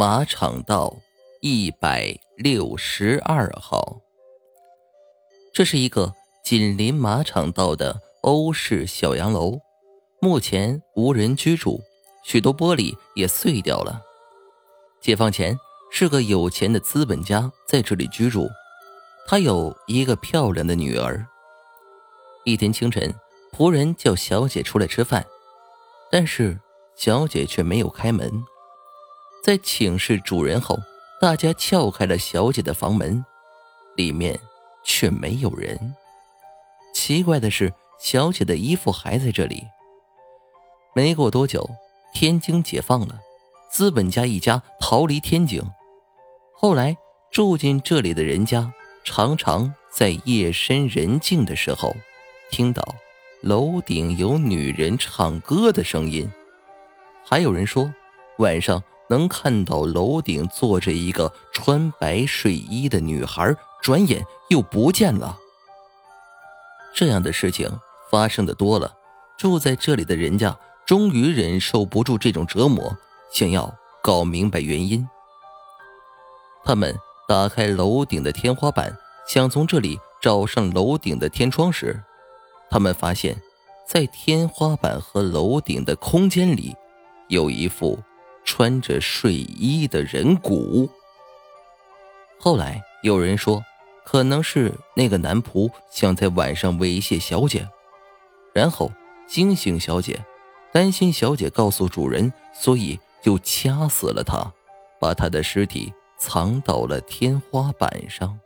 马场道一百六十二号。这是一个紧邻马场道的欧式小洋楼，目前无人居住，许多玻璃也碎掉了。解放前是个有钱的资本家在这里居住，他有一个漂亮的女儿。一天清晨，仆人叫小姐出来吃饭，但是小姐却没有开门。在请示主人后，大家撬开了小姐的房门，里面却没有人。奇怪的是，小姐的衣服还在这里。没过多久，天津解放了，资本家一家逃离天津。后来住进这里的人家，常常在夜深人静的时候。听到楼顶有女人唱歌的声音，还有人说晚上能看到楼顶坐着一个穿白睡衣的女孩，转眼又不见了。这样的事情发生的多了，住在这里的人家终于忍受不住这种折磨，想要搞明白原因。他们打开楼顶的天花板，想从这里找上楼顶的天窗时。他们发现，在天花板和楼顶的空间里，有一副穿着睡衣的人骨。后来有人说，可能是那个男仆想在晚上猥亵小姐，然后惊醒小姐，担心小姐告诉主人，所以就掐死了她，把她的尸体藏到了天花板上。